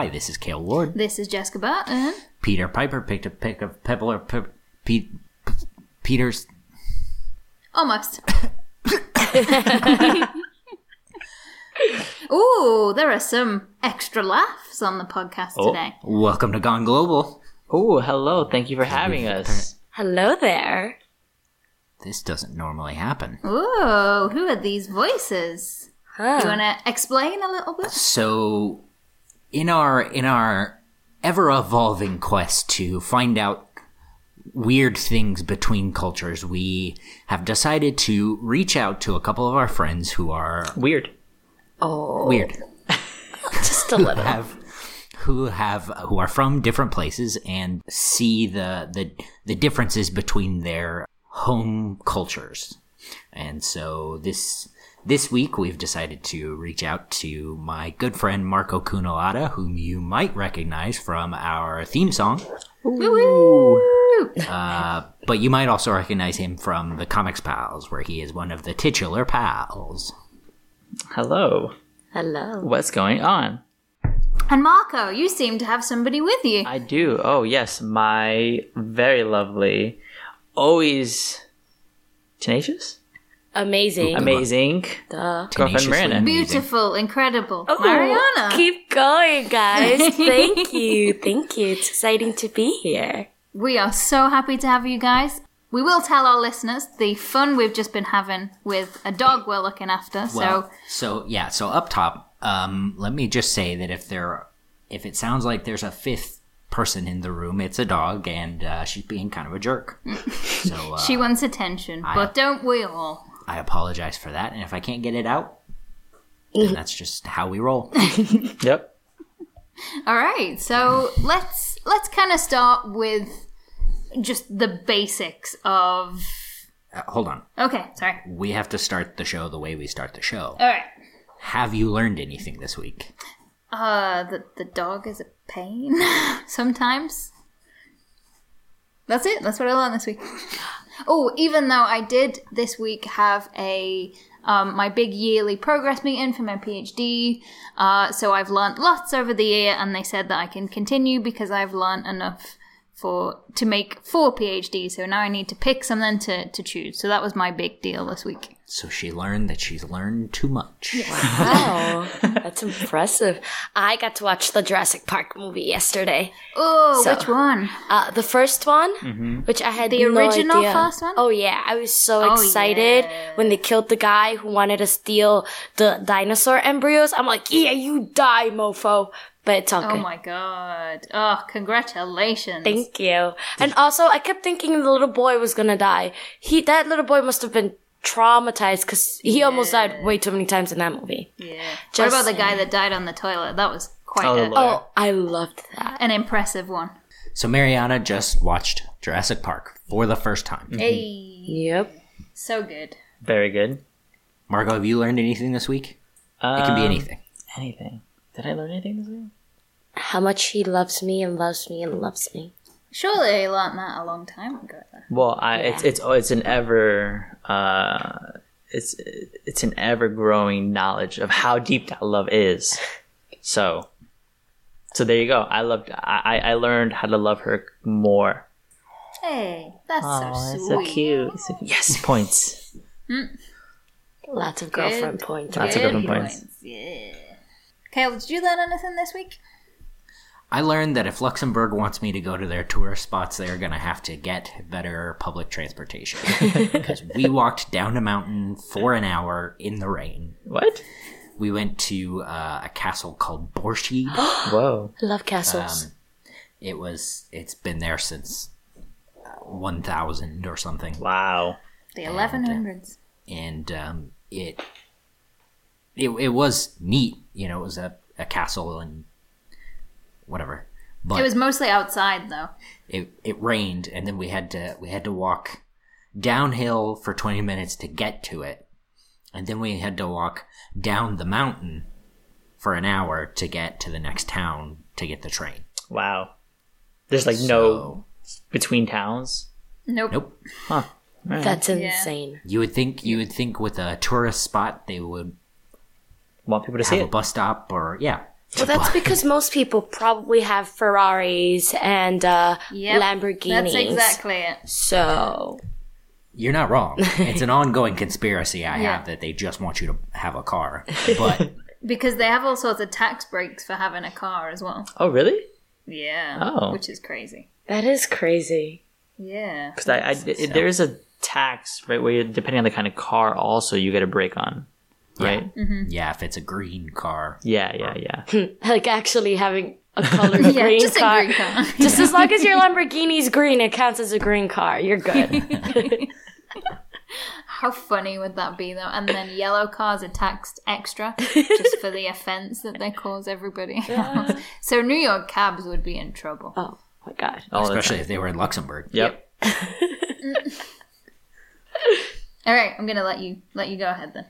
Hi, this is Kale Ward. This is Jessica Barton. Peter Piper picked a pick of pebble or pe- Pe- P- Peter's. Almost. Ooh, there are some extra laughs on the podcast Oh, today. welcome to Gone Global. Oh, hello. Thank you for having us. Hello there. This doesn't normally happen. Ooh, who are these voices? Huh. You want to explain a little bit? So, in our in our ever evolving quest to find out weird things between cultures, we have decided to reach out to a couple of our friends who are Weird. Oh, weird. just a little. have who have who are from different places and see the the the differences between their home cultures. And so this this week we've decided to reach out to my good friend Marco Cunalata, whom you might recognize from our theme song. Uh, but you might also recognize him from the Comics Pals, where he is one of the titular pals. Hello. Hello. What's going on? And Marco, you seem to have somebody with you. I do. Oh, yes. My very lovely, always tenacious, Amazing. amazing Duh. girlfriend Tenaciously Miranda. amazing. Beautiful, incredible. Ooh, Mariana. Keep going, guys. Thank you. Thank you. It's exciting to be here. We are so happy to have you guys. We will tell our listeners the fun we've just been having with a dog we're looking after. Well, so so yeah, so up top, um, let me just say that if there, if it sounds like there's a fifth person in the room, it's a dog, and uh, she's being kind of a jerk. so uh, she wants attention, but don't we all? I apologize for that, and if I can't get it out, then that's just how we roll. Yep. All right, so let's let's kind of start with just the basics of. Uh, hold on, Okay, sorry. we have to start the show the way we start the show. All right. Have you learned anything this week? Uh, the the dog is a pain sometimes. That's it. That's what I learned this week. Oh, even though I did this week have a um, my big yearly progress meeting for my PhD, uh, so I've learnt lots over the year, and they said that I can continue because I've learnt enough for to make four PhDs. So now I need to pick something to to choose. So that was my big deal this week. So she learned that she's learned too much. Wow. That's impressive. I got to watch the Jurassic Park movie yesterday. Oh, So- which one? Uh, the first one, which I had The no original idea. first one? Oh yeah, I was so Oh, excited yeah. when they killed the guy who wanted to steal the dinosaur embryos. I'm like, yeah, you die, mofo. But it's all Oh good. my god! Oh, congratulations! Thank you. And also, I kept thinking the little boy was gonna die. He, that little boy must have been traumatized because he almost died way too many times in that movie. Yeah. what about the guy that died on the toilet? That was quite Oh, a. Oh, I loved that. an impressive one. So Mariana just watched Jurassic Park for the first time. Hey, Yep. so good. Very good. Marco, have you learned anything this week? It can be Um, anything. Anything. Did I learn anything this week? How much he loves me and loves me and loves me. Surely I learned that a long time ago. Well, I, it's it's oh, it's an ever uh, it's it's an ever growing knowledge of how deep that love is. So, so there you go. I loved. I I I learned how to love her more. Hey, that's Oh, so that's sweet. so cute. So- yes, points. Lots of girlfriend points. Lots of girlfriend different points. Yeah. Kale, did you learn anything this week? I learned that if Luxembourg wants me to go to their tourist spots, they're going to have to get better public transportation. Because we walked down a mountain for an hour in the rain. What? We went to uh, a castle called Bourscheid. Whoa. Love castles. Um, it was, it's been there since uh, 1000 or something. Wow. The 1100s. and um, it, it it was neat. You know, it was a, a castle and whatever. But It was mostly outside, though. it, it rained, and then we had to we had to walk downhill for twenty minutes to get to it, and then we had to walk down the mountain for an hour to get to the next town to get the train. Wow. There's like no between towns. Nope. Nope. Huh. That's insane. You would think you would think with a tourist spot they would Want people to see have a it. bus stop or yeah Well, that's because most people probably have Ferraris and uh, Yep, Lamborghinis. That's exactly it. So You're not wrong. It's an ongoing conspiracy I Yeah. have that they just want you to have a car. But Because they have all sorts of tax breaks for having a car as well. Oh, really? Yeah. Oh. Which is crazy. that is crazy. Yeah. Because I, I there is a tax right where you, depending on the kind of car, also you get a break on, right? Mm-hmm. yeah, if it's a green car, Yeah, yeah, yeah. Like actually having a colored Yeah, green just car. a green car. Just as long as your Lamborghini's green, it counts as a green car. You're good. How funny would that be though? And then yellow cars are taxed extra just for the offense that they cause everybody else. So New York cabs would be in trouble. oh my god. Oh, All especially time. if they were in Luxembourg. Yep. All right, I'm gonna let you let you go ahead then.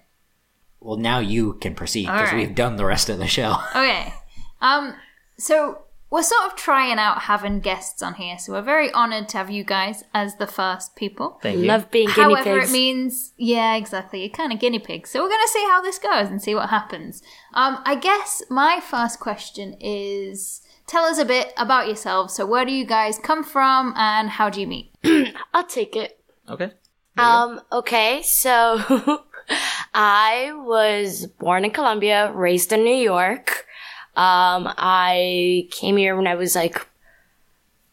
Well, now you can proceed because All right. we've done the rest of the show. Okay. Um. So we're sort of trying out having guests on here, so we're very honored to have you guys as the first people. Thank you. Love being guinea However, pigs. it means yeah, exactly. You're kind of guinea pigs. So we're gonna see how this goes and see what happens. Um, I guess my first question is tell us a bit about yourselves. So where do you guys come from and how do you meet? I'll take it. Okay. Um, okay, so I was born in Colombia, raised in New York. Um, I came here when I was like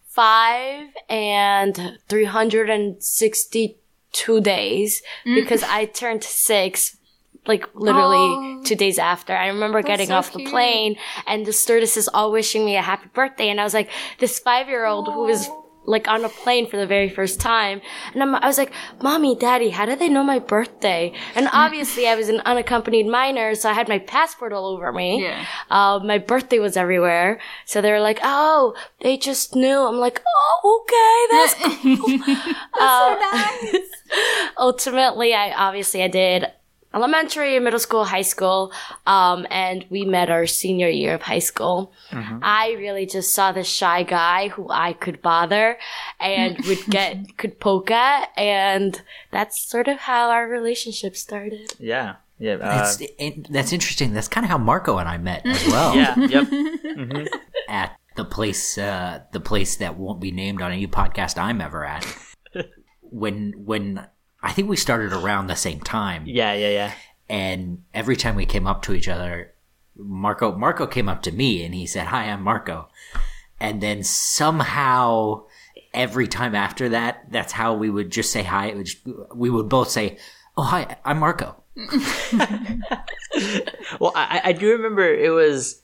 five and 362 days because I turned six like literally Oh. two days after. I remember getting so off the cute. plane and the stewardesses all wishing me a happy birthday. And I was like, this five year old who was like on a plane for the very first time. And I'm, I was like, mommy, daddy, how did they know my birthday? And obviously I was an unaccompanied minor, so I had my passport all over me. Yeah. Uh, my birthday was everywhere. So they were like, oh, they just knew. I'm like, oh, okay, that's cool. ultimately i obviously i did elementary middle school high school um, and we met our senior year of high school i really just saw this shy guy who i could bother and would get could poke at and that's sort of how our relationship started Yeah. Yeah. Uh, That's it, that's interesting. That's kind of how Marco and I met as well. yeah. Yep. At the place, uh, the place that won't be named on any podcast I'm ever at. when when I think we started around the same time, Yeah. Yeah. Yeah. and every time we came up to each other, Marco Marco came up to me and he said, "Hi, I'm Marco," and then somehow every time after that, that's how we would just say hi. It would just, we would both say, "Oh, hi, I'm Marco." Well, I, I do remember it was.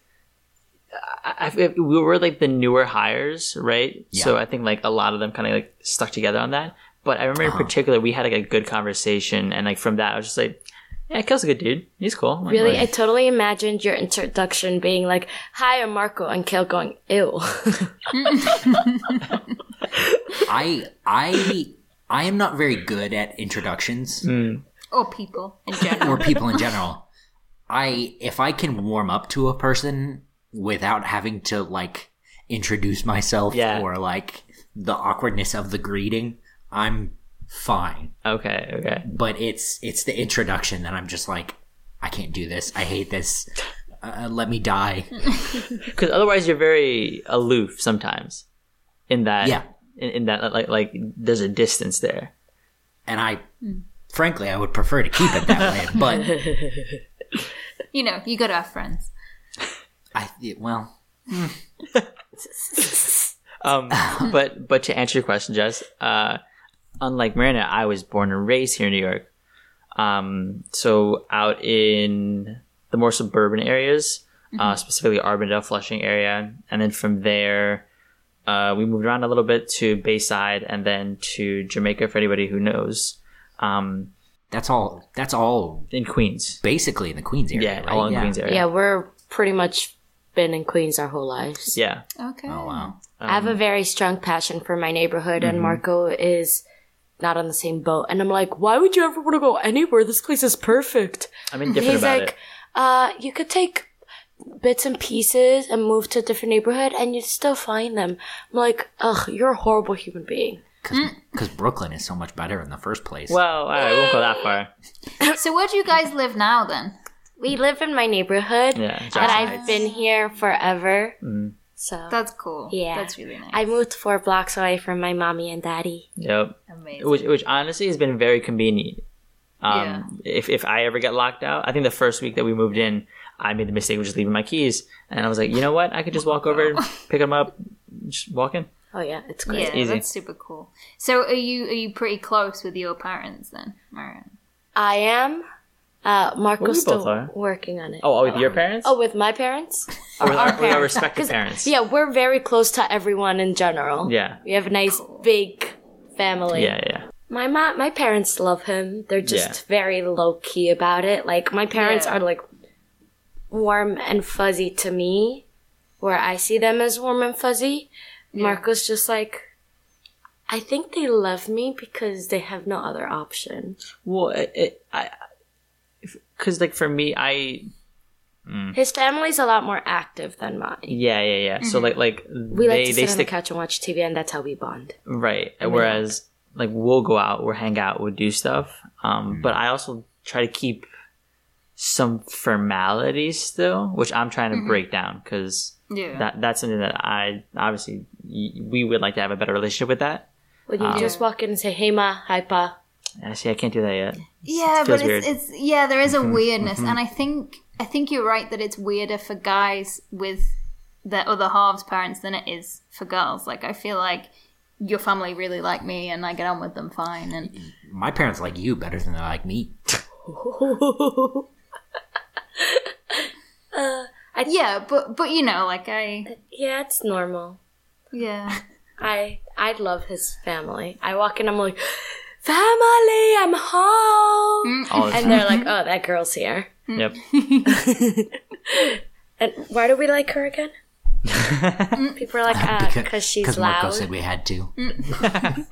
I, I, we were like the newer hires, right? Yeah. So I think like a lot of them kind of like stuck together on that. But I remember in particular, we had like a good conversation, and like from that, I was just like, "Yeah, Kel's a good dude. He's cool." Like, really i totally imagined your introduction being like hi i'm marco and kale going ew I I I am not very good at introductions hmm. or people in general. or people in general. I if I can warm up to a person without having to like introduce myself Yeah. or like the awkwardness of the greeting, I'm fine. okay, okay. But it's it's the introduction that I'm just like I can't do this. I hate this. Uh, let me die. Because otherwise, you're very aloof sometimes. In that, Yeah. In, in that, like, like there's a distance there. And I frankly I would prefer to keep it that way, but you know, you gotta have friends. I well, Um, but but to answer your question, Jess, uh, unlike Mariana, I was born and raised here in New York. Um, so out in the more suburban areas, uh, specifically Auburndale, Flushing area, and then from there, uh, we moved around a little bit to Bayside, and then to Jamaica for anybody who knows. Um, that's all. That's all in Queens, basically in the Queens area. yeah, right? all in Queens area. yeah we're pretty much been in queens our whole lives Yeah, Okay. Oh wow. I have a very strong passion for my neighborhood, and Marco is not on the same boat. And I'm like, why would you ever want to go anywhere? This place is perfect. I'm indifferent He's about like, it. uh, you could take bits and pieces and move to a different neighborhood, and you'd still find them. I'm like, ugh, you're a horrible human being. Because Brooklyn is so much better in the first place. Well, I won't go that far. So where do you guys live now then? we live in my neighborhood, Yeah, and I've been here forever. So That's cool. Yeah. That's really nice. I moved four blocks away from my mommy and daddy. Yep. Amazing. Which, which honestly has been very convenient. Um, if, if I ever get locked out, I think the first week that we moved in, I made the mistake of just leaving my keys. And I was like, you know what? I could just walk over, pick them up, just walk in. Oh yeah, it's great. yeah, easy. that's super cool. So, are you are you pretty close with your parents then, Mariana? I am. Uh, Marco's we still are. working on it. Oh, oh with your parents? Oh, with my parents? or with our, with our parents. respective 'Cause, parents? Yeah, we're very close to everyone in general. Yeah. We have a nice big family. Yeah, yeah. My ma- my parents love him. They're just Yeah. very low key about it. Like my parents Yeah. are like warm and fuzzy to me, where I see them as warm and fuzzy. Marco's just like I think they love me because they have no other option. Well, it, it I, because like for me, I mm. His family's a lot more active than mine. yeah, yeah, yeah. So mm-hmm. like, like We they like to they sit on the couch and watch TV, and that's how we bond. right. Whereas like we'll go out, we'll hang out, we'll do stuff. Um, mm. but I also try to keep some formalities still, which I'm trying to mm-hmm. break down because Yeah. that that's something that I obviously y- we would like to have a better relationship with that. Would you um, just walk in and say, "Hey ma, hi pa," I see. I can't do that yet. Yeah, feels but it's, weird. it's yeah, there is a mm-hmm, weirdness, mm-hmm. and I think I think you're right that it's weirder for guys with their other halves parents than it is for girls. Like I feel like your family really like me, and I get on with them fine, and My parents like you better than they like me. Uh, yeah, but but you know, like I yeah, it's normal. yeah. I I love his family. I walk in, I'm like, family, I'm home, mm, All the and time. they're like, mm-hmm. oh, that girl's here. Mm. Yep. And why do we like her again? Mm. People are like, uh, ah, because she's Because Marco loud. said we had to.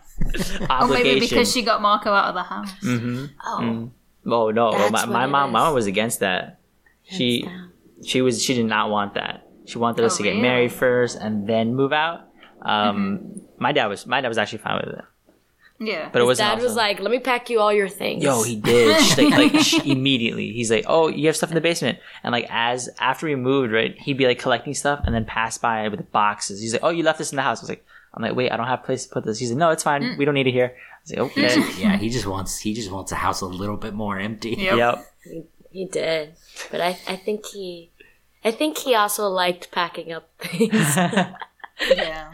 Or maybe because she got Marco out of the house. Mm-hmm. oh, Oh no, That's my, what my it mom, is. my mom was against that. She, she was, she did not want that. She wanted us Oh, to get really? married first and then move out. Um, Mm-hmm. my dad was, my dad was actually fine with it, Yeah, but it wasn't. dad was like, let me pack you all your things. Yo, he did. She's like, like she, immediately. He's like, "Oh, you have stuff in the basement." And like as after we moved, right, he'd be like collecting stuff and then pass by with boxes. He's like, "Oh, you left this in the house." I was like, "I'm like, wait, I don't have a place to put this." He's like, "No, it's fine. Mm. We don't need it here." I was like, "Okay." Yeah, he just wants he just wants a house a little bit more empty. Yep. yep. he did, but I I think he. I think he also liked packing up things. yeah.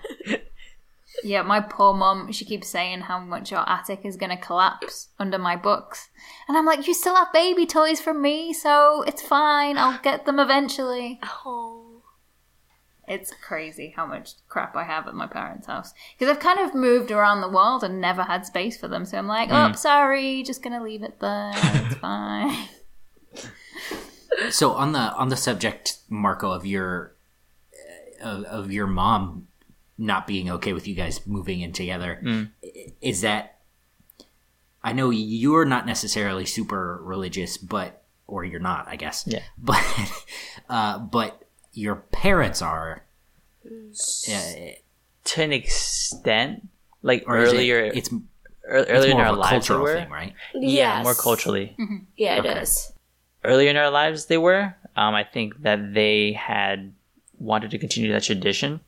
Yeah, my poor mom, she keeps saying how much our attic is going to collapse under my books. And I'm like, you still have baby toys from me, so it's fine. I'll get them eventually. oh. It's crazy how much crap I have at my parents' house. Because I've kind of moved around the world and never had space for them. So I'm like, oh, sorry, just going to leave it there. It's fine. So on the on the subject, Marco, of your uh, of, of your mom not being okay with you guys moving in together, i- is that? I know you're not necessarily super religious, but or you're not, I guess. Yeah. But uh, but your parents are. Uh, To an extent, like or is it- earlier, it's, ear- it's earlier in our of a lives, cultural were. thing, right? Yeah, more Yes. culturally. Yeah, it Okay. is. earlier in our lives they were um, i think that they had wanted to continue that tradition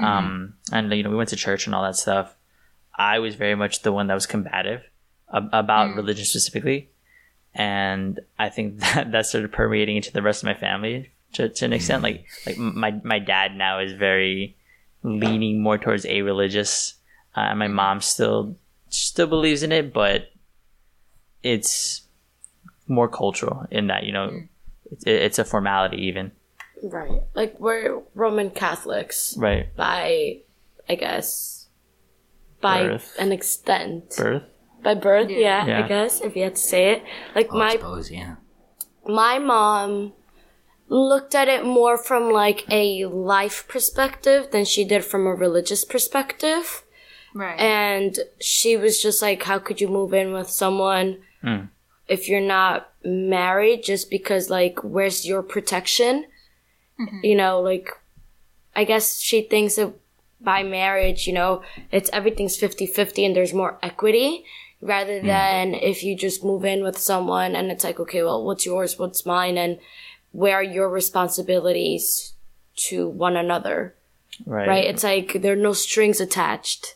um, mm-hmm. and you know we went to church and all that stuff. I was very much the one that was combative ab- about mm. religion specifically. And i think that that started permeating into the rest of my family to, to an extent. Mm. Like like my my dad now is very leaning more towards a religious uh, my mm. mom still still believes in it but it's more cultural in that you know it, it's a formality even Right. Like we're Roman Catholics right by, I guess, by Birth. an extent. birth By birth, yeah, Yeah. I guess if you had to say it. Like Well, I my suppose, yeah. my mom looked at it more from like a life perspective than she did from a religious perspective. Right. And she was just like, how could you move in with someone hmm. if you're not married just because, like, where's your protection? Mm-hmm. You know, like, I guess she thinks that by marriage, you know, it's everything's 50 50 and there's more equity. rather mm. than if you just move in with someone and it's like, okay, well, what's yours? What's mine? And where are your responsibilities to one another? Right. right? It's like there are no strings attached.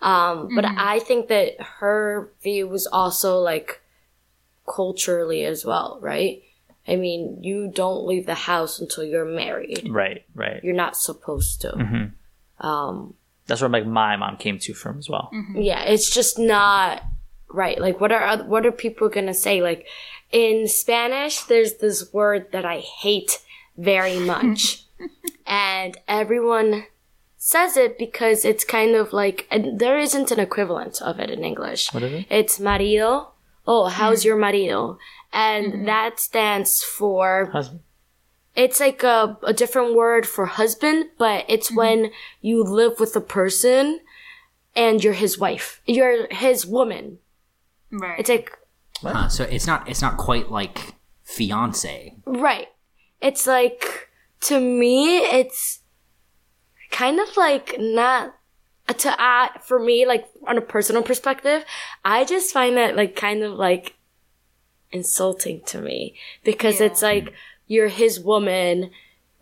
Um, but mm-hmm. I think that her view was also like culturally as well, right? I mean, you don't leave the house until you're married. Right. Right. You're not supposed to. Mm-hmm. Um, That's where like my mom came to from as well. Mm-hmm. yeah, it's just not right. Like, what are what are people gonna say? Like, in Spanish, there's this word that I hate very much, and everyone says it because it's kind of like and there isn't an equivalent of it in English. What is it? It's marido. Oh, how's mm. your marido? And mm-hmm. that stands for Husband. it's like a, a different word for husband, but it's mm-hmm. when you live with a person and you're his wife. You're his woman. Right. It's like, Huh, so it's not it's not quite like fiance. right. It's like, to me, it's kind of like not, to add, for me, like on a personal perspective, I just find that like kind of like insulting to me because Yeah. it's like you're his woman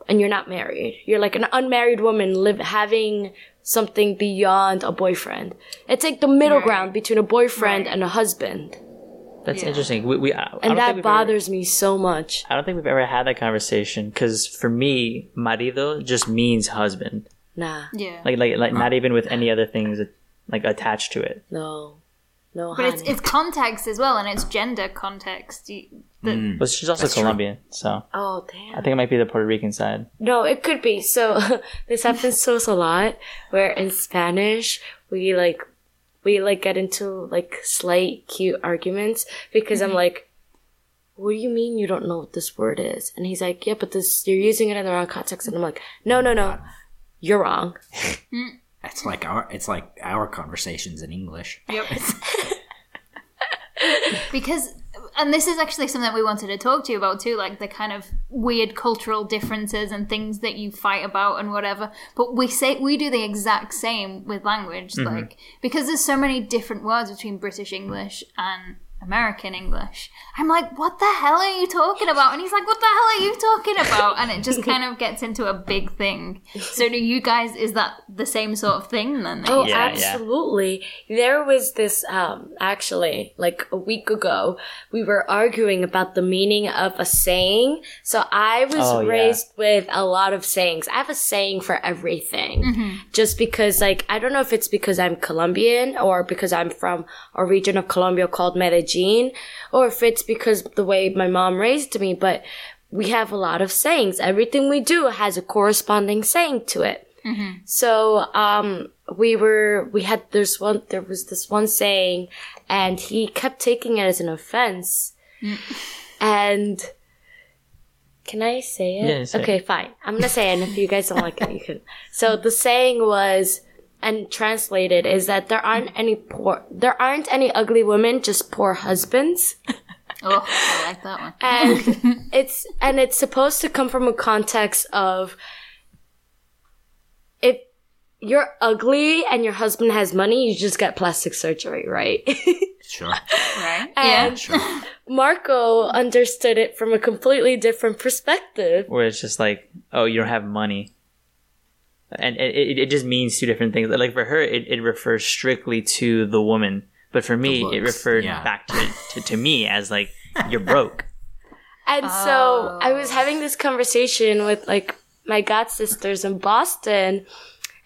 and you're not married. You're like an unmarried woman live having something beyond a boyfriend. It's like the middle Right. ground between a boyfriend Right. and a husband. That's Yeah. interesting. We, we I, I don't And think that we've ever- bothers me so much. I don't think we've ever had that conversation because for me, marido just means husband. Nah. yeah. Like like like not even with any other things like attached to it. No. No, but it's it's context as well, and it's gender context. You, the, mm. But she's also That's true. Colombian, so Oh, damn. I think it might be the Puerto Rican side. No, it could be. So this happens to us a lot where in Spanish we like we like get into like slight cute arguments because I'm mm-hmm. like what do you mean you don't know what this word is? And he's like, Yeah, but this you're using it in the wrong context and I'm like, No, no, no. You're wrong. Mm. It's like our it's like our conversations in English. Yep. because, and this is actually something that we wanted to talk to you about too, like the kind of weird cultural differences and things that you fight about and whatever. But we say we do the exact same with language, mm-hmm. like because there's so many different words between British English and American English. I'm like, what the hell are you talking about? And he's like, what the hell are you talking about? And it just kind of gets into a big thing. So do you guys? Is that the same sort of thing then? Oh, you- Yeah, yeah. absolutely. There was this, um, actually, like a week ago, we were arguing about the meaning of a saying. So I was Oh, yeah. raised with a lot of sayings. I have a saying for everything. Just because, like, I don't know if it's because I'm Colombian or because I'm from a region of Colombia called Medellin, or if it's because the way my mom raised me, but we have a lot of sayings. Everything we do has a corresponding saying to it. So, um, we were, we had, there's one, there was this one saying, and he kept taking it as an offense. and, can I say it? Yeah, say it. okay, fine. I'm gonna say it, and if you guys don't like it, you can. So the saying was, and translated is that there aren't any poor, there aren't any ugly women, just poor husbands. Oh, I like that one. and it's and it's supposed to come from a context of if you're ugly and your husband has money, you just get plastic surgery, right? Sure. Right? and Sure. Marco understood it from a completely different perspective. Where it's just like, oh, you don't have money. And it, it, it just means two different things. Like for her, it, it refers strictly to the woman. But for me, it referred yeah. back to, to, to me as like, you're broke. And so I was having this conversation with like my god sisters in Boston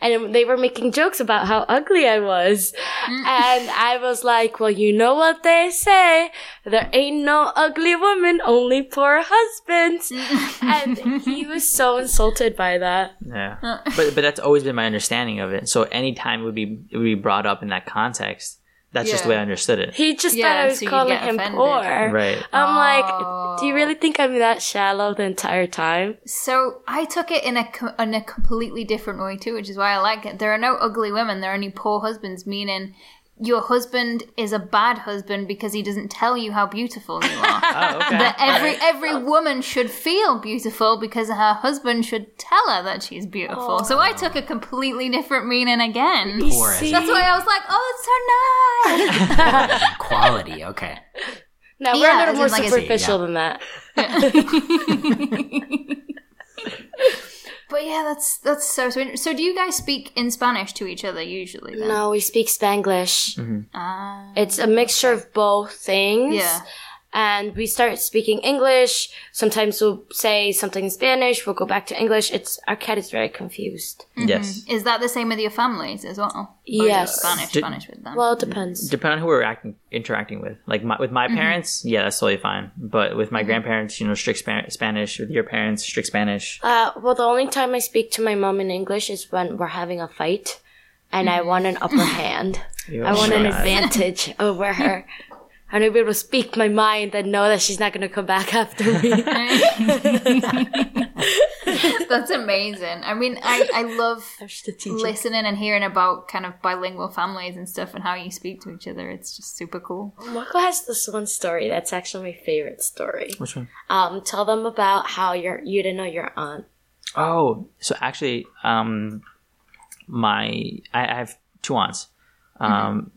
and they were making jokes about how ugly I was. Mm. and I was like, well, you know what they say. There ain't no ugly woman, only poor husbands. Mm. and he was so insulted by that. Yeah. but but that's always been my understanding of it. So anytime it would be it would be brought up in that context, that's just the way I understood it. He just Yeah, thought I was so calling him offended. poor. Right. I'm like, do you really think I'm that shallow the entire time? So I took it in a in a completely different way too, which is why I like it. There are no ugly women. There are only poor husbands. Meaning, your husband is a bad husband because he doesn't tell you how beautiful you are. Oh, okay. that every every woman should feel beautiful because her husband should tell her that she's beautiful. So I took a completely different meaning again. That's why I was like, "Oh, it's so nice." quality. Okay. No, we're Yeah, a little more in, like, it's- superficial than that. but yeah, that's that's so sweet. So do you guys speak in Spanish to each other usually? Then? No, we speak Spanglish. Ah. It's a mixture of both things. Yeah. And we start speaking English. Sometimes we'll say something in Spanish. We'll go back to English. It's our cat is very confused. Yes. Mm-hmm. Is that the same with your families as well? Or Yes. Spanish, Did- Spanish with them. Well, it depends. Depending on who we're acting, interacting with. Like my, with my mm-hmm. parents, yeah, that's totally fine. But with my mm-hmm. grandparents, you know, strict Spa- Spanish. With your parents, strict Spanish. Uh, well, the only time I speak to my mom in English is when we're having a fight, and I want an upper hand. You- I want an advantage over her. I want to be able to speak my mind and know that she's not going to come back after me. That's amazing. I mean, I, I love listening and hearing about kind of bilingual families and stuff and how you speak to each other. It's just super cool. Marco has this one story that's actually my favorite story. Which one? Um, tell them about how your you didn't know your aunt. Oh, so actually, um, my I, I have two aunts. Um,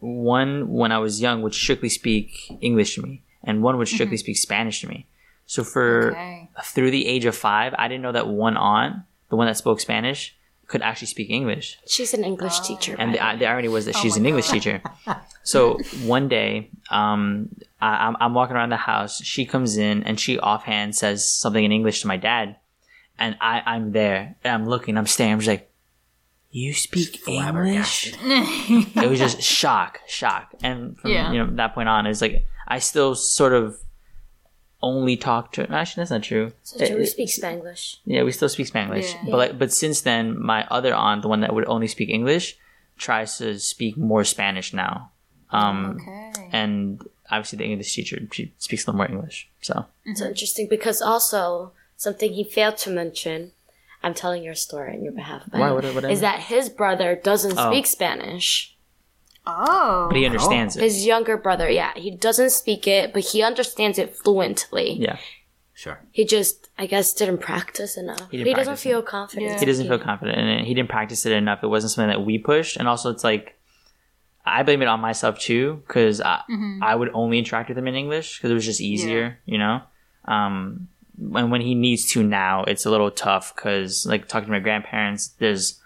one when I was young would strictly speak English to me, and one would strictly speak Spanish to me. So for Okay. through the age of five, I didn't know that one aunt, the one that spoke Spanish, could actually speak English. She's an English teacher. And the, the irony was that she's my an English teacher. So one day, um, I, I'm, I'm walking around the house. She comes in and she offhand says something in English to my dad, and I, I'm there and I'm looking, I'm staring. I'm just like, "You speak English?" It was just shock, shock. And from Yeah. you know that point on, it's like I still sort of only talk to. Actually, that's not true. So do we speak Spanglish? yeah, we still speak Spanglish, Yeah. but like, but since then, my other aunt, the one that would only speak English, tries to speak more Spanish now. Um, Okay. and obviously the English teacher she speaks a little more English. So It's interesting because also something he failed to mention. I'm telling your story on your behalf. by Why? the What- way, what is happened? that his brother doesn't Oh. speak Spanish? Oh. but he understands it. His younger brother, yeah, he doesn't speak it, but he understands it fluently. Yeah, Sure. He just, I guess, didn't practice enough. He He, didn't doesn't practice feel confident. Yeah. he doesn't feel confident in it. He didn't practice it enough. It wasn't something that we pushed, and also it's like. I blame it on myself too, because I, I would only interact with him in English because it was just easier, you know. Um, when when he needs to now, it's a little tough because like talking to my grandparents, there's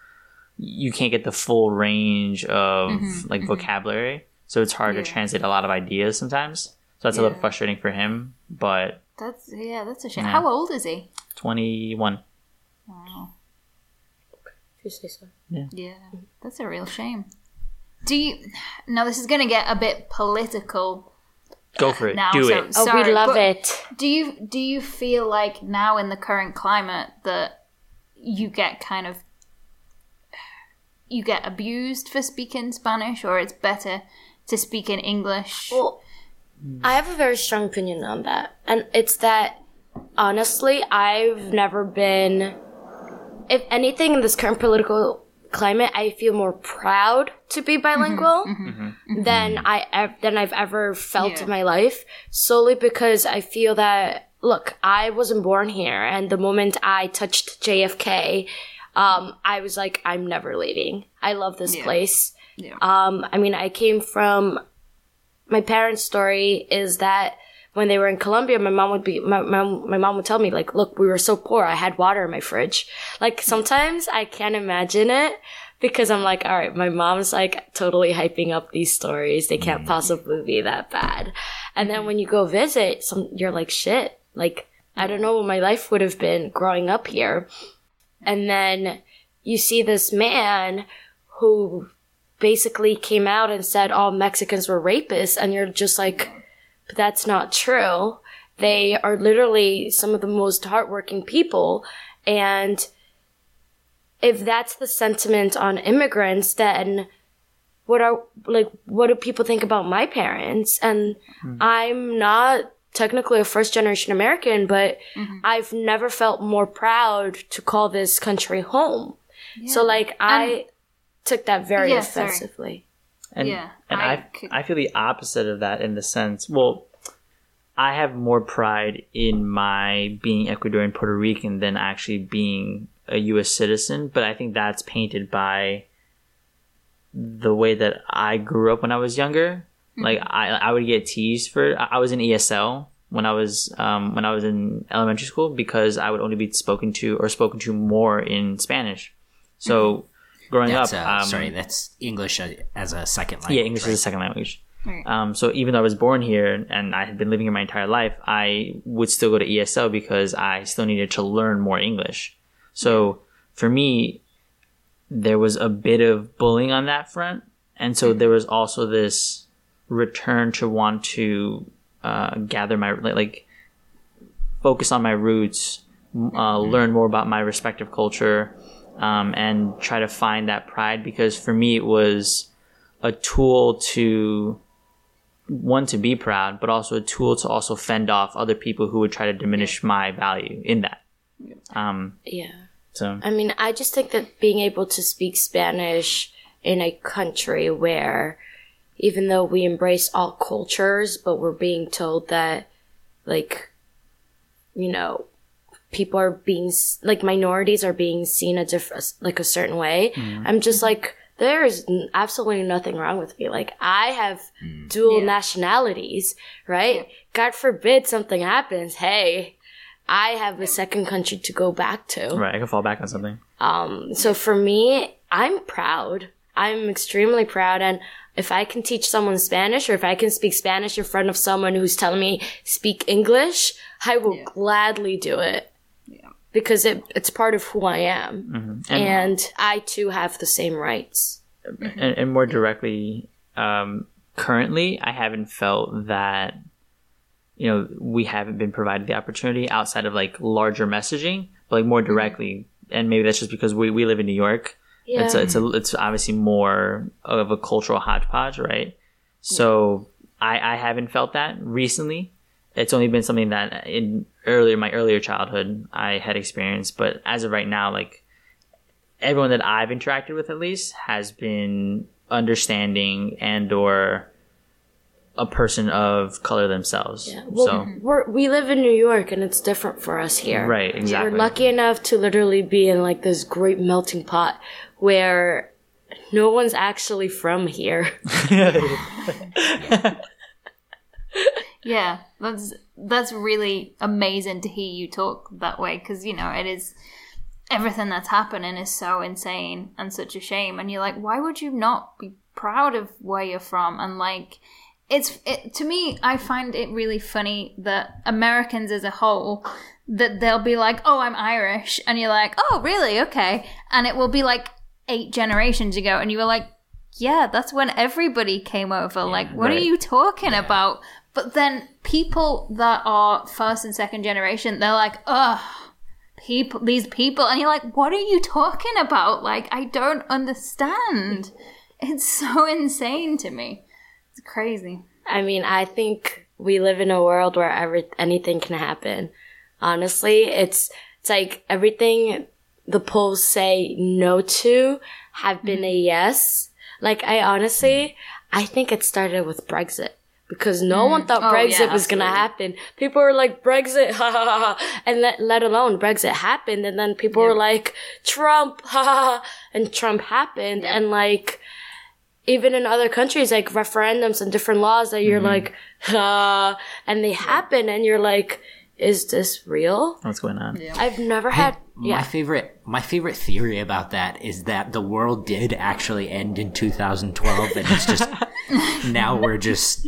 you can't get the full range of mm-hmm. like mm-hmm. vocabulary, so it's hard Yeah. to translate a lot of ideas sometimes. So that's a little frustrating for him. But That's yeah, that's a shame. Yeah. How old is he? twenty one, Wow. If you say so. Yeah. Yeah, that's a real shame. Do you? Now this is going to get a bit political go for it, now. do so, it. Oh, sorry, we love it. Do you do you feel like now in the current climate that you get kind of you get abused for speaking Spanish, or it's better to speak in English? Well, I have a very strong opinion on that. And it's that, honestly, I've never been, if anything in this current political climate, I feel more proud to be mm-hmm. bilingual mm-hmm. Mm-hmm. than I ev- than I've ever felt Yeah. in my life, solely because I feel that look, I wasn't born here, and the moment I touched JFK, um, I was like, I'm never leaving. I love this Yeah. place. Yeah. Um, I mean, I came from my parents' story is that when they were in Colombia, my mom would be my, my my mom would tell me like, "Look, we were so poor. I had water in my fridge." Like sometimes I can't imagine it because I'm like, "All right, my mom's like totally hyping up these stories. They can't mm. possibly be that bad." And then when you go visit, some you're like, "Shit." Like I don't know what my life would have been growing up here. And then you see this man who basically came out and said all Mexicans were rapists, and you're just like, but that's not true. They are literally some of the most hardworking people, and if that's the sentiment on immigrants, then what are like what do people think about my parents? And hmm. I'm not technically a first generation American, but mm-hmm. I've never felt more proud to call this country home. So like I took that very Yeah, sorry. offensively. And, Yeah, and I I, could- I feel the opposite of that in the sense, well, I have more pride in my being Ecuadorian Puerto Rican than actually being a U.S. citizen, but I think that's painted by the way that I grew up when I was younger. Like I, I would get teased for. I I was in ESL when I was um, when I was in elementary school because I would only be spoken to or spoken to more in Spanish. So growing That's up, uh, um, sorry, that's English as a second language. yeah, English right? is a second language. Right. Um, so even though I was born here and I had been living here my entire life, I would still go to ESL because I still needed to learn more English. So for me, there was a bit of bullying on that front, and so there was also this return to want to uh, gather my like, like focus on my roots, m- uh, learn more about my respective culture, um, and try to find that pride. Because for me, it was a tool to one to be proud, but also a tool to also fend off other people who would try to diminish my value in that. Um, Yeah. so I mean, I just think that being able to speak Spanish in a country where, even though we embrace all cultures, but we're being told that, like, you know, people are being, like, minorities are being seen a different, like, a certain way. I'm just like, there's absolutely nothing wrong with me. Like, I have dual Yeah. nationalities, right? God forbid something happens. Hey, I have a second country to go back to. right, I can fall back on something. Um, so for me, I'm proud. I'm extremely proud. And if I can teach someone Spanish or if I can speak Spanish in front of someone who's telling me speak English, I will Yeah. gladly do it. Because it, it's part of who I am. Mm-hmm. And, And I too have the same rights. Mm-hmm. and, and more directly, um, currently, I haven't felt that you know we haven't been provided the opportunity outside of like larger messaging, but like more mm-hmm. directly. And maybe that's just because we, we live in New York. Yeah. It's a, it's a, it's obviously more of a cultural hodgepodge, right? So I I haven't felt that recently. It's only been something that in earlier my earlier childhood I had experienced, but as of right now, like everyone that I've interacted with at least has been understanding and or a person of color themselves. Yeah. Well, so we're, we live in New York and it's different for us here. right, exactly. We're lucky enough to literally be in like this great melting pot where no one's actually from here. Yeah, that's that's really amazing to hear you talk that way because you know it is everything that's happening is so insane and such a shame, and you're like, why would you not be proud of where you're from? And like, it's it, to me, I find it really funny that Americans as a whole that they'll be like, oh, I'm Irish, and you're like, oh, really? Okay, and it will be like eight generations ago, and you were like. Yeah, that's when everybody came over. like, what are you talking about? But then people that are first and second generation, they're like, ugh, people, these people. And you're like, what are you talking about? Like, I don't understand. It's so insane to me. It's crazy. I mean, I think we live in a world where every, anything can happen. Honestly, it's it's like everything the polls say no to have been a mm-hmm. yes. Like I honestly, I think it started with Brexit because no one thought Oh, Brexit yeah, was gonna happen. People were like Brexit, ha ha ha, ha. and let, let alone Brexit happened, and then people were like Trump, ha ha ha, and Trump happened, and like even in other countries, like referendums and different laws that you're like, ah, and they happen, and you're like, is this real? What's going on? I've never had, My favorite, my favorite theory about that is that the world did actually end in 2012, and it's just now we're just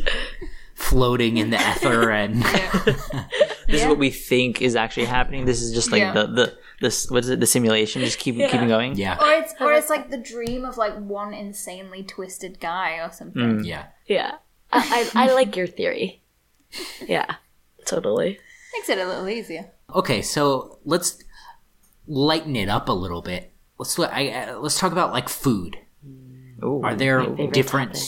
floating in the ether, and This is what we think is actually happening. This is just like Yeah. the the this what is it? The simulation just keep keeping going. yeah, Or it's or it's like the dream of like one insanely twisted guy or something. Mm. yeah. Yeah. I, I, I like your theory. Yeah, totally. Makes it a little easier. Okay, so let's lighten it up a little bit. Let's let- I, uh, let's talk about like food. Ooh. Are there different?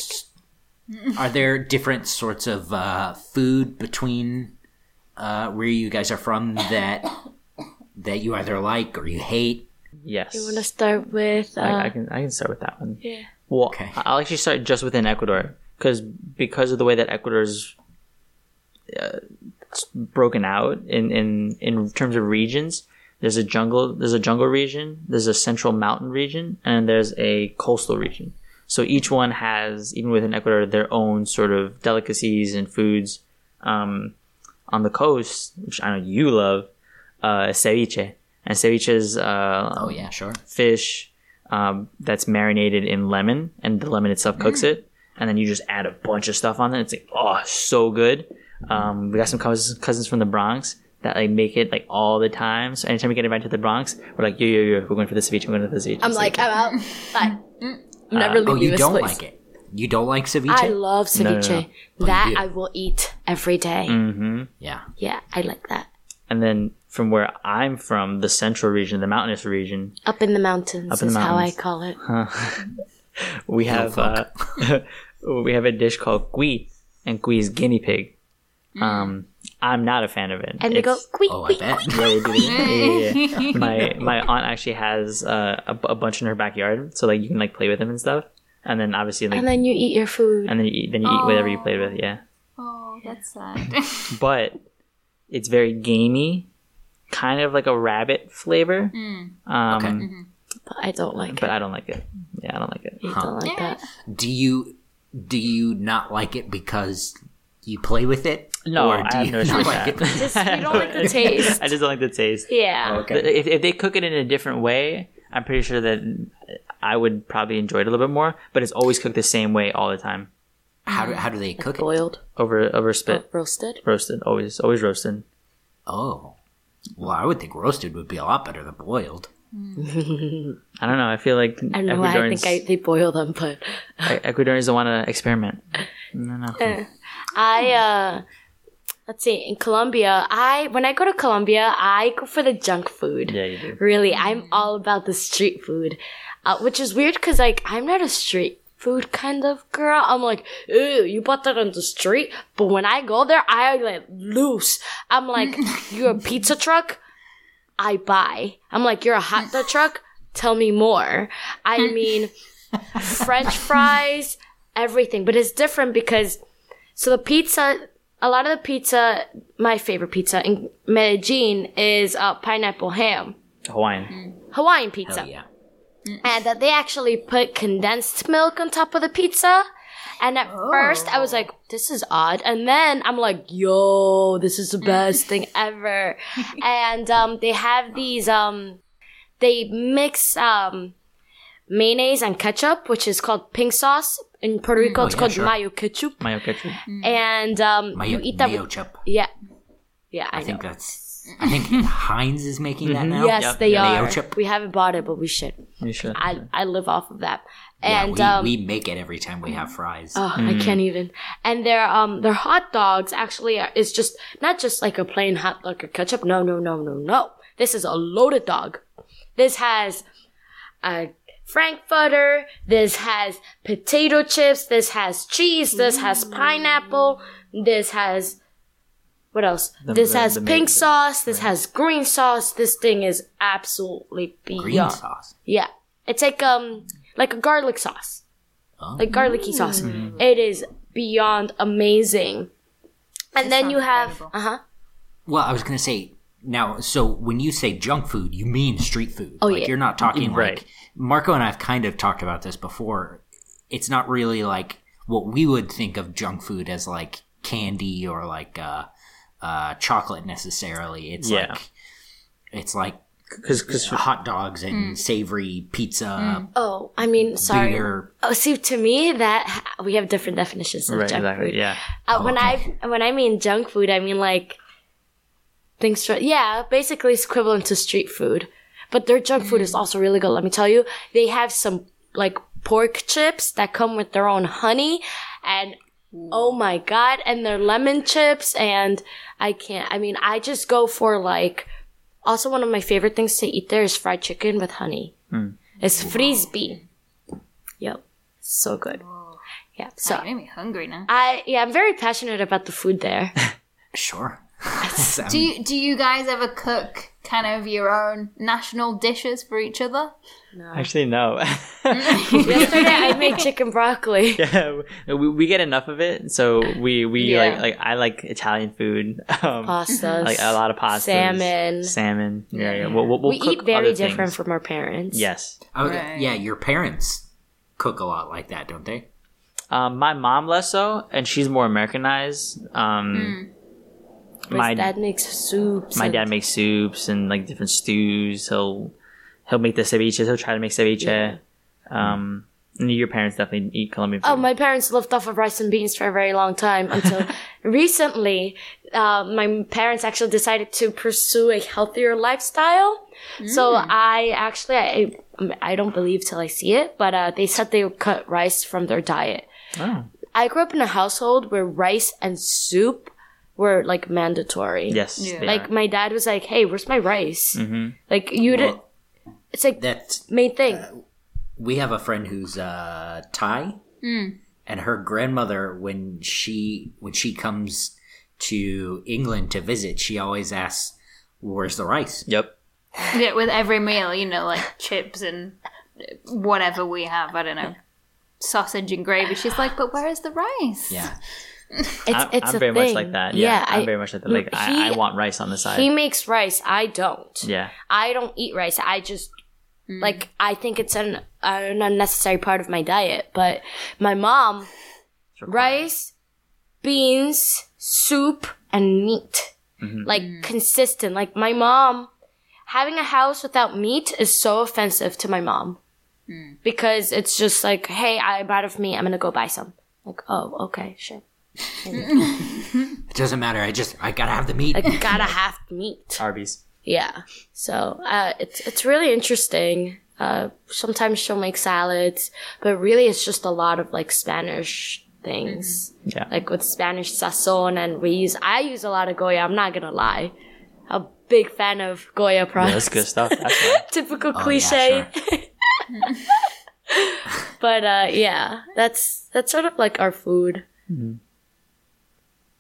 Are there different sorts of uh, food between uh, where you guys are from that that you either like or you hate? Yes. You want to start with, uh, I, I can I can start with that one. yeah. Well, Okay. I'll actually start just within Ecuador because because of the way that Ecuador is uh, broken out in, in in terms of regions. There's a jungle. There's a jungle region. There's a central mountain region, and there's a coastal region. So each one has, even within Ecuador, their own sort of delicacies and foods. Um, on the coast, which I know you love, uh, ceviche, and ceviche is uh, Oh yeah, sure. fish um, that's marinated in lemon, and the lemon itself cooks it, and then you just add a bunch of stuff on it. It's like oh, so good. Um, we got some cousins, cousins from the Bronx that like make it like all the time. So anytime we get invited to the Bronx, we're like, yo yo yo, we're going for the ceviche. We're going to the ceviche. I'm like, I'm out. Bye. I'm never leaving Oh, you this don't place. like it. You don't like ceviche? I love No, no, ceviche. no. Oh, That? I will eat every day. Mm-hmm. yeah. Yeah, I like that. And then from where I'm from, the central region, the mountainous region, Up in the mountains Up in is the how I call it. we have uh, we have a dish called cuy, and cuy is guinea pig. Um, I'm not a fan of it. And they go, It's- quick, Oh, I quick, bet. Yeah. Yeah, yeah, yeah. my my aunt actually has uh, a, a bunch in her backyard, so like you can like play with them and stuff. And then obviously like And then you eat your food. and then you eat, then you eat whatever you played with. Yeah, Oh, that's sad. but it's very gamey, kind of like a rabbit flavor. Um, Okay. but I don't like it. but it. I don't like it. Yeah, I don't like it. I don't like that. Do you do you not like it because you play with it? No, or I do have you no issue not with like that. it? Just, you don't like the taste. I just don't like the taste. Yeah. Oh, okay. If, if they cook it in a different way, I'm pretty sure that I would probably enjoy it a little bit more. But it's always cooked the same way all the time, How do, how do they cook it? Boiled, over over spit, oh, roasted. roasted, always always roasted. Oh, well, I would think roasted would be a lot better than boiled. I don't know. I feel like I don't know why I Ecuadorians, think I, they boil them, but Ecuadorians don't want to experiment. No, no. Uh, I uh let's see, in Colombia, I when I go to Colombia, I go for the junk food. Yeah, you do. Really, I'm all about the street food, uh, which is weird because like I'm not a street food kind of girl. I'm like, ew, you bought that on the street, but when I go there, I like loose. I'm like, you're a pizza truck, I buy. I'm like, you're a hot dog truck, tell me more. I mean, French fries, everything, but it's different because so the pizza. A lot of the pizza, my favorite pizza in Medellin is uh, pineapple ham. Hawaiian. Hawaiian pizza. Hell yeah. And that they actually put condensed milk on top of the pizza. And at first I was like, this is odd. And then I'm like, yo, this is the best thing ever. and um, they have these, um, they mix um, mayonnaise and ketchup, which is called pink sauce. In Puerto Rico, it's yeah, called sure. mayo ketchup. Mayo ketchup. And um, Mayo, you eat that. mayo with- chup. yeah. Yeah, I, I think that's. I think Heinz is making that now. Yes, Yep. they Mayo are. chip. We haven't bought it, but we should. You should. I I live off of that. Yeah, And we, um, we make it every time we have fries. Oh, I can't even. And their um their hot dogs actually are, is just not just like a plain hot dog or ketchup. No, no, no, no, no. This is a loaded dog. This has a frankfurter. This has potato chips. This has cheese. This has pineapple. This has what else? The- this the- has the pink ma- sauce. This has green sauce. This thing is absolutely Green beyond. sauce. Yeah, it's like um like a garlic sauce, Oh. like garlicky sauce. It is beyond amazing. And then you have incredible. uh huh. Well, I was gonna say now. So when you say junk food, you mean street food. Oh, like yeah. you're not talking Right. like Marco and I've kind of talked about this before. It's not really like what we would think of junk food as like candy or like uh, uh, chocolate necessarily. It's Yeah. like it's like Because hot dogs and savory pizza, Oh, I mean, sorry. beer. Oh, see, to me that we have different definitions of right, junk exactly. food. Yeah. Uh, when okay. I when I mean junk food, I mean like things. Yeah, basically it's equivalent to street food, but their junk food is mm. also really good. Let me tell you, they have some like pork chips that come with their own honey, and oh my god, and their lemon chips, and I can't. I mean, I just go for like. Also, one of my favorite things to eat there is fried chicken with honey. Mm. It's Frisby. Yep, so good. Yeah, so You made me hungry now. I yeah, I'm very passionate about the food there. Sure. Do you do you guys ever cook kind of your own national dishes for each other? No. Actually, no. Yesterday I made chicken broccoli. yeah, we, we get enough of it, so we we Yeah. like like I like Italian food. Um, Pastas. like a lot of pasta, Salmon. salmon. Yeah, yeah. We'll, we'll, we'll cook eat very other different things. from our parents. Yes. Oh, Right. yeah, your parents cook a lot like that, don't they? Um, my mom less so, and she's more Americanized. Um, My my dad makes soups. my dad makes soups and like different stews. He'll he'll make the ceviche. He'll try to make ceviche. Um, and your parents definitely eat Colombian food. Oh, my parents lived off of rice and beans for a very long time until recently. Uh, my parents actually decided to pursue a healthier lifestyle. So I actually, I, I don't believe till I see it, but uh, they said they would cut rice from their diet. Oh. I grew up in a household where rice and soup were like mandatory. yes. Yeah. they Like are. my dad was like, "Hey, where's my rice?" Mhm. Like you did. Well, It's like That's main thing. we have a friend who's uh Thai, and her grandmother when she when she comes to England to visit, she always asks, "Where's the rice?" Yep. Yeah, with every meal, you know, like chips and whatever we have. I don't know, sausage and gravy. She's like, but where is the rice? Yeah, It's I'm, it's I'm a very thing. much like that. Yeah, I'm very much like that. Like I, he- I want rice on the side. He makes rice. I don't. yeah. I don't eat rice. I just mm. like I think it's an an unnecessary part of my diet. But my mom, rice, beans, soup, and meat, mm-hmm. like mm. consistent. Like my mom, having a house without meat is so offensive to my mom mm. because it's just like, hey, I'm out of meat. I'm gonna go buy some. Like, oh, okay, sure. It doesn't matter. I just I gotta have the meat. I gotta have meat. Arby's. Yeah. So uh, it's it's really interesting. Uh, sometimes she'll make salads, but really it's just a lot of like Spanish things, Yeah. like with Spanish sazon, and we use. I use a lot of Goya. I'm not gonna lie. A big fan of Goya Yeah, products. that's good stuff. That's right. Typical Oh, yeah, cliche. sure. but uh, yeah, that's that's sort of like our food.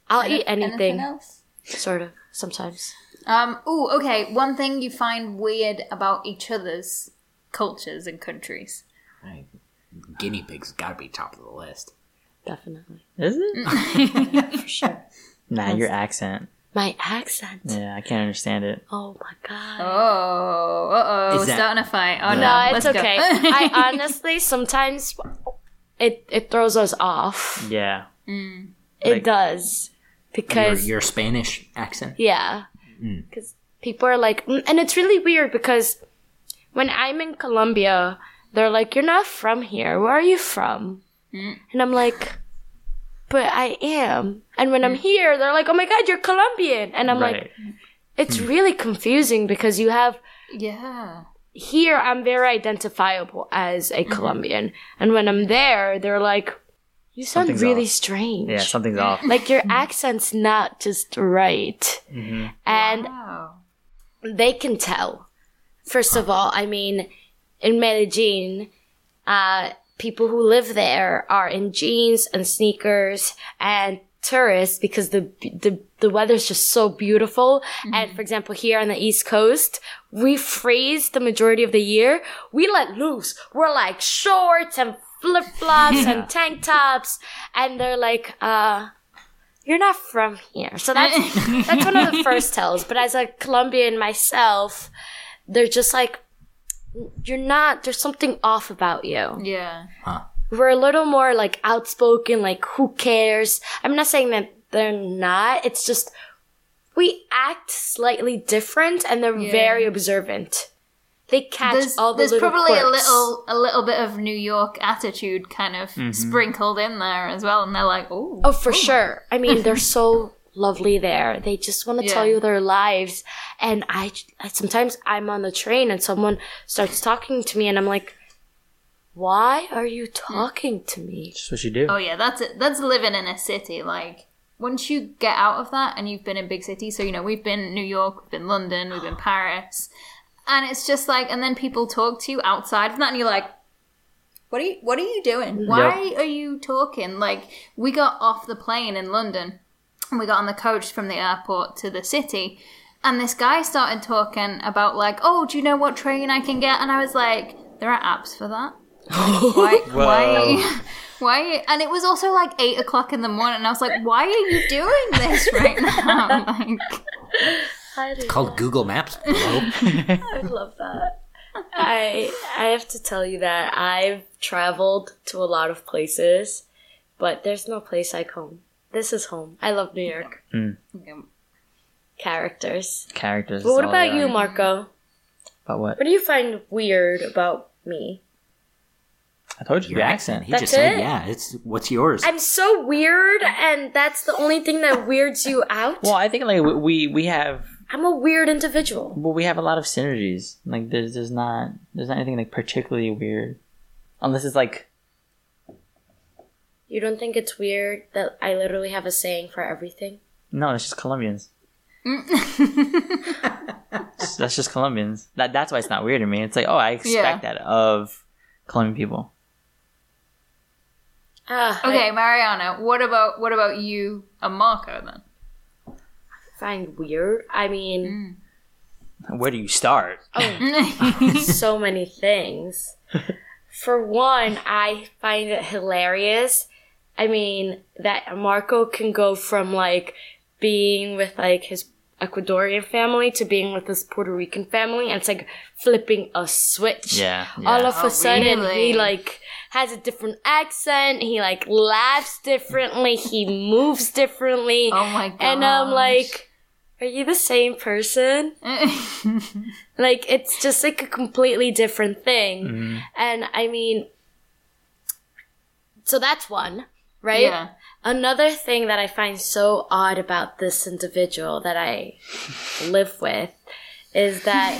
I'll eat anything, else? sort of sometimes. Um. Oh, okay. One thing you find weird about each other's cultures and countries. Right. Guinea pigs gotta be top of the list. Definitely. Is it? For sure. Nah, your accent. My accent. Yeah, I can't understand it. Oh my god. Oh, uh oh, Is that- starting a fight. Oh No, no, No, it's let's go. okay. I honestly sometimes it it throws us off. Yeah. It Like- does Your, because your Spanish accent. yeah, hmm. because people are like, mm, and it's really weird because when I'm in Colombia, they're like, "You're not from here. Where are you from?" Hmm. And I'm like, "But I am." And when I'm hmm. here, they're like, "Oh my god, you're Colombian," and I'm like, right. "It's really confusing because you have." Yeah. here I'm very identifiable as a mm-hmm. Colombian, and when I'm there, they're like, "You sound Something's really off." strange. yeah, something's off. like your accent's not just right." And Wow. they can tell. First of all, I mean, in Medellin, uh, people who live there are in jeans and sneakers and tourists because the the the weather's just so beautiful. And for example, here on the East Coast, we freeze the majority of the year. We let loose. We're like shorts and flip flops and tank tops, and they're like, uh. You're not from here, so that's that's one of the first tells. But as a Colombian myself, they're just like, you're not. There's something off about you Yeah. we're a little more like outspoken, like who cares? I'm not saying that they're not. It's just we act slightly different and they're Yeah. very observant. They catch There's, all the there's little probably a little a little bit of New York attitude kind of Mm-hmm. sprinkled in there as well, and they're like, oh, Oh, for sure. I mean, they're so lovely there. They just want to tell you their lives. And I, I sometimes I'm on the train and someone starts talking to me and I'm like, why are you talking to me? Just what you do. Oh yeah, that's it. That's living in a city. Like once you get out of that and you've been in big cities, so you know we've been New York, we've been London, we've been Paris, and it's just like, and then people talk to you outside of that, and you're like, what are you, what are you doing? Mm. Why are you talking? Like we got off the plane in London, and we got on the coach from the airport to the city. and this guy started talking about like, oh, do you know what train I can get? And I was like, there are apps for that. why? Why? Why? And it was also like eight o'clock in the morning, and I was like, why are you doing this right now? like, I didn't Called Google Maps. bro. I love that. I I have to tell you that I've traveled to a lot of places, but there's no place like home. This is home. I love New York. Mm. Characters. Characters. But what about they you. Marco? About what? What do you find weird about me? I told you Your your accent. accent. He That's just said, it? "Yeah, it's what's yours." I'm so weird, and that's the only thing that weirds you out. Well, I think like we- we we have I'm a weird individual. well we have a lot of synergies. Like there's there's not there's not anything like particularly weird, unless it's like You don't think it's weird that I literally have a saying for everything? no, it's just Colombians. Mm. that's just Colombians. That that's why it's not weird to me. It's like oh I expect Yeah. that of Colombian people. Ah, I okay, Mariana, what about what about you and Marco then? Find weird. I mean, mm. Where do you start? Oh, so many things. For one, I find it hilarious. I mean, that Marco can go from like being with like his Ecuadorian family to being with this Puerto Rican family, and it's like flipping a switch. Yeah, All of Oh, a sudden, really? he like has a different accent. He like laughs differently. He moves differently. Oh my god! And I'm like, are you the same person? Like, it's just like a completely different thing. Mm-hmm. And I mean, so that's one, right? Yeah. Another thing that I find so odd about this individual that I live with is that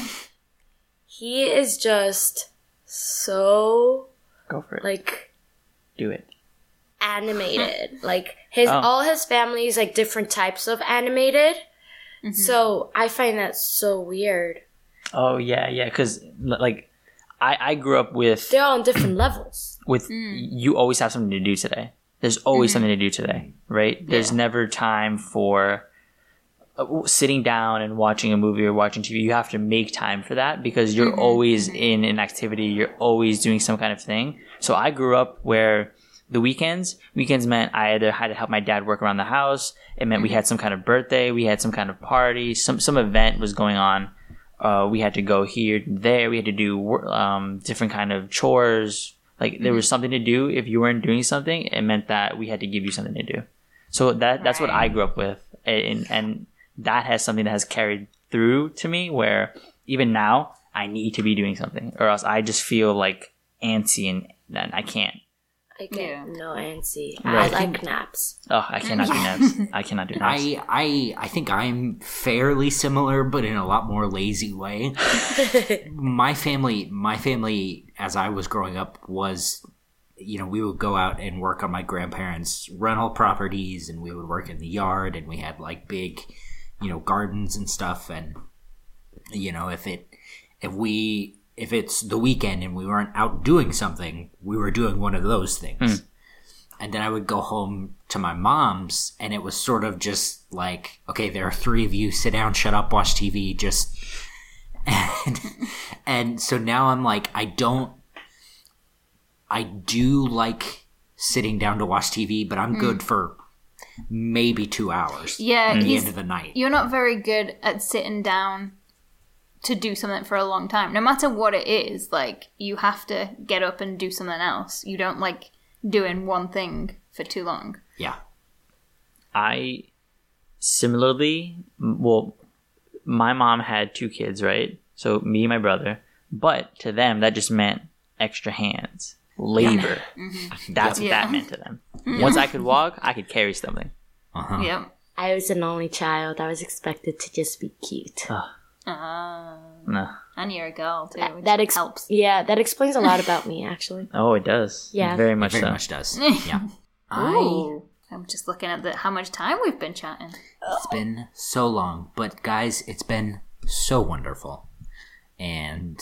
he is just so Go for it. like do it. animated. like his Oh. all his family's like different types of animated. Mm-hmm. So I find that so weird. Oh yeah, yeah. Because like I I grew up with They're all on different levels. with mm. you always have something to do today. There's always mm-hmm. something to do today, right? There's never time for uh, sitting down and watching a movie or watching TV. You have to make time for that because you're mm-hmm. always in an activity. You're always doing some kind of thing. So I grew up where the weekends, weekends meant I either had to help my dad work around the house. It meant we had some kind of birthday, we had some kind of party, some some event was going on. Uh, we had to go here, there. We had to do um, different kind of chores. Like there was something to do. If you weren't doing something, it meant that we had to give you something to do. So that that's what I grew up with, and and that has something that has carried through to me. Where even now, I need to be doing something, or else I just feel like antsy and then I can't. I get Yeah. no antsy. Right. I like naps. Oh, I cannot do naps. I cannot do naps. I I I think I'm fairly similar, but in a lot more lazy way. my family, my family, as I was growing up, was, you know, we would go out and work on my grandparents' rental properties, and we would work in the yard, and we had like big, you know, gardens and stuff, and you know, if it, if we, if it's the weekend and we weren't out doing something, we were doing one of those things hmm. and then I would go home to my mom's, and it was sort of just like, okay, there are three of you, sit down, shut up, watch TV, just. And, and so now I'm like, I don't. I do like sitting down to watch TV, but I'm hmm. good for maybe two hours. Yeah, at the end of the night. You're not very good at sitting down to do something for a long time. No matter what it is, like you have to get up and do something else. You don't like doing one thing for too long. Yeah. I similarly, well, my mom had two kids, right? So me and my brother. But to them, that just meant extra hands, labor. That's what that meant to them. Once I could walk, I could carry something. Uh-huh. Yep. I was an only child. I was expected to just be cute. Uh, No. and you're a girl too. Which that ex- helps. Yeah, that explains a lot about me, actually. Oh, it does. Yeah. very much Very so. much does. Yeah. I. I'm just looking at the, how much time we've been chatting. it's been so long, but guys, it's been so wonderful. And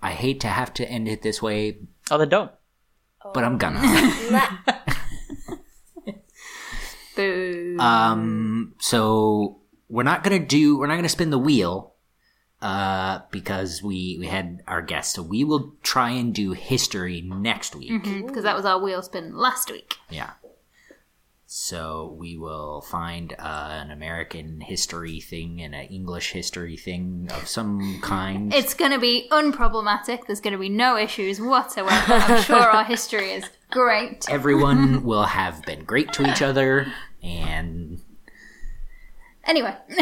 I hate to have to end it this way, Oh, then don't. but I'm gonna. Boo. Um, so we're not gonna do we're not gonna spin the wheel uh because we we had our guest so we will try and do history next week Because that was our wheel spin last week. yeah so we will find uh, an american history thing and an english history thing of some kind It's going to be unproblematic. There's going to be no issues whatsoever. I'm sure our history is great. everyone will have been great to each other and Anyway,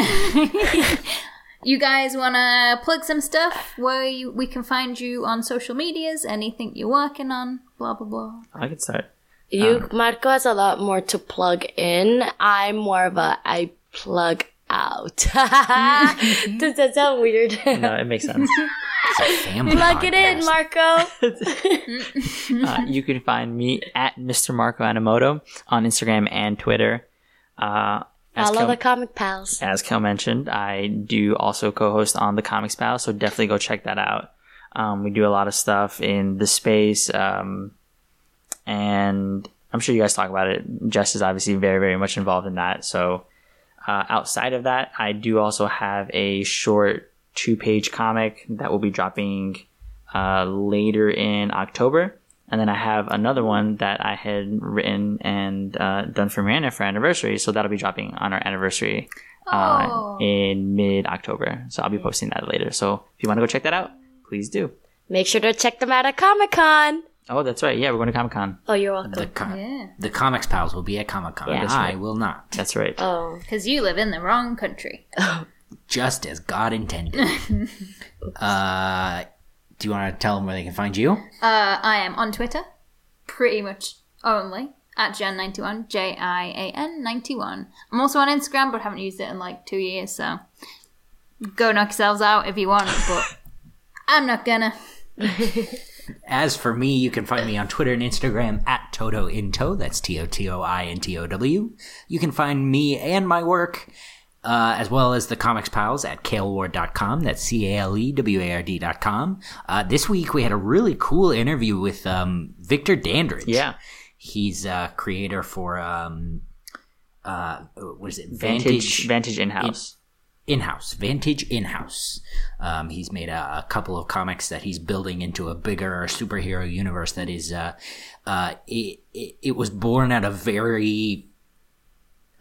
you guys want to plug some stuff where you, we can find you on social medias, anything you're working on, blah, blah, blah. I could start. You, Marco has a lot more to plug in. I'm more of a I plug out. Does that sound weird? No, it makes sense. it's a family plug it in. Marco. uh, you can find me at Mr. Marco Animoto on Instagram and Twitter. Uh, as Follow Kel- the comic pals. as Kel mentioned, I do also co-host on the Comics Pals, so definitely go check that out. Um, we do a lot of stuff in the space, um, and I'm sure you guys talk about it. Jess is obviously very, very much involved in that. So uh, outside of that, I do also have a short two-page comic that will be dropping uh, later in October. And then I have another one that I had written and uh, done for Mariana for anniversary, so that'll be dropping on our anniversary uh, Oh. in mid October. So I'll be posting that later. So if you want to go check that out, please do. Make sure to check them out at Comic Con. Oh, that's right. Yeah, we're going to Comic Con. Oh, you're welcome. the, co- Yeah. the comics pals will be at comic-con Yeah. I right. will not That's right. oh. Because you live in the wrong country. just as god intended uh do you want to tell them where they can find you Uh, I am on Twitter, pretty much only, at Jian91, J I A N 91. I'm also on Instagram, but haven't used it in like two years, so go knock yourselves out if you want, but I'm not gonna. As for me, you can find me on Twitter and Instagram at Toto Into. That's T O T O I N T O W. You can find me and my work, uh, as well as the Comics Pals at caleward.com. That's C A L E W A R D.com. Uh, this week we had a really cool interview with um, Victor Dandridge. Yeah. He's a creator for, um, uh, what is it? Vantage Vantage in house. in-house vantage in-house um, he's made a, a couple of comics that he's building into a bigger superhero universe that is uh, uh, it, it, it was born out of very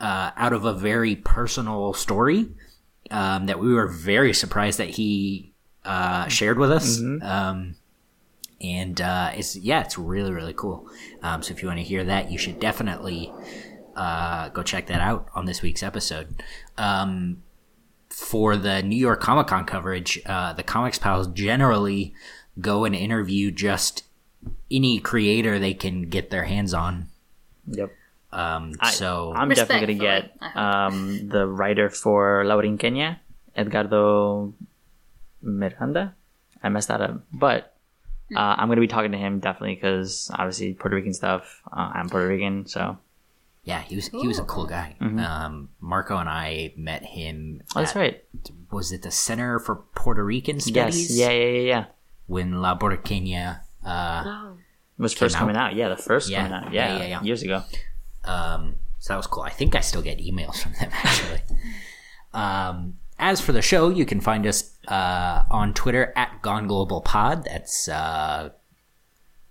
uh, out of a very personal story um, that we were very surprised that he uh, shared with us um, and uh, it's yeah it's really really cool um, so if you want to hear that you should definitely uh, go check that out on this week's episode um, for the New York Comic Con coverage, uh, the Comics Pals generally go and interview just any creator they can get their hands on. Yep. Um, I- so I'm definitely going to get um, the writer for La Borinqueña, Edgardo Miranda. I messed that up. But uh, I'm going to be talking to him definitely because obviously Puerto Rican stuff. Uh, I'm Puerto Rican, so. yeah, he was he was a cool guy. Um, Marco and I met him. Oh, that's at- right. Was it the Center for Puerto Rican Yes. Studies? Yeah, yeah, yeah, yeah. When La Borinqueña uh, Oh. Was first out? coming out. Yeah, the first Yeah. coming out. Yeah, Yeah, yeah, yeah. years ago. Um, so that was cool. I think I still get emails from them actually. um, as for the show, you can find us uh, on Twitter at Gone Global Pod. That's uh,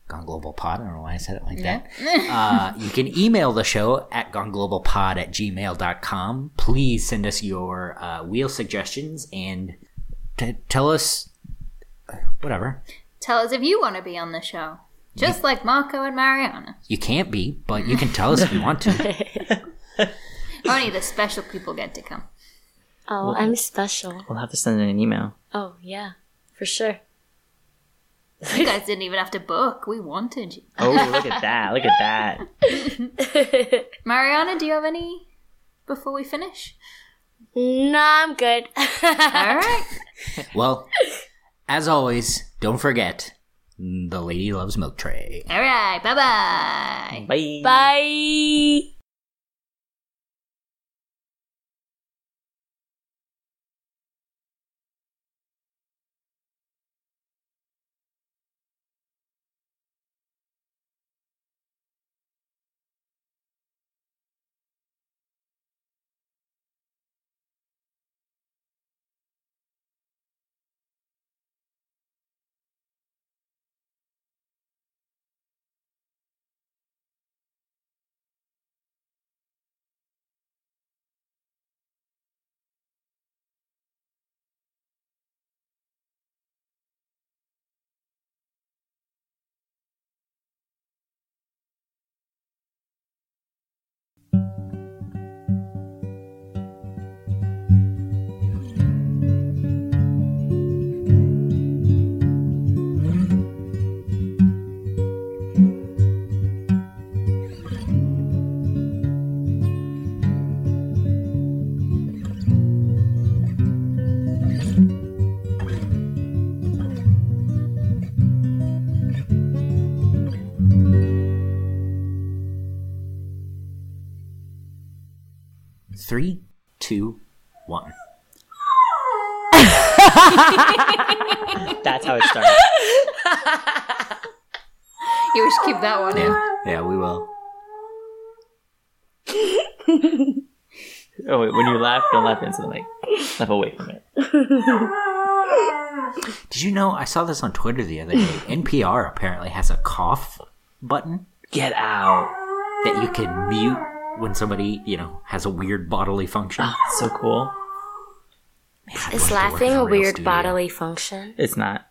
Gone Global Pod. I don't know why I said it like that. uh, you can email the show at goneglobalpod at gmail.com. Please send us your uh, wheel suggestions and t- tell us uh, whatever. Tell us if you want to be on the show. Just like Marco and Mariana. You can't be, but you can tell us if you want to. Only the special people get to come. Oh, I'm special. We'll have to send in an email. Oh, yeah. For sure. You guys didn't even have to book. We wanted you. Oh, look at that. Look at that. Mariana, do you have any before we finish? No, I'm good. All right. Well, as always, don't forget the lady loves milk tray. All right. Bye-bye. Bye. Bye. Three, two, one. That's how it started. You should keep that one in. Yeah, yeah, we will. Oh wait, when you laugh, don't laugh into the mic. Laugh away from it. Did you know? I saw this on Twitter the other day. NPR apparently has a cough button Get out. that you can mute when somebody, you know, has a weird bodily function. Ah, so cool. Man, Is love to work laughing in a weird studio. bodily function? It's not.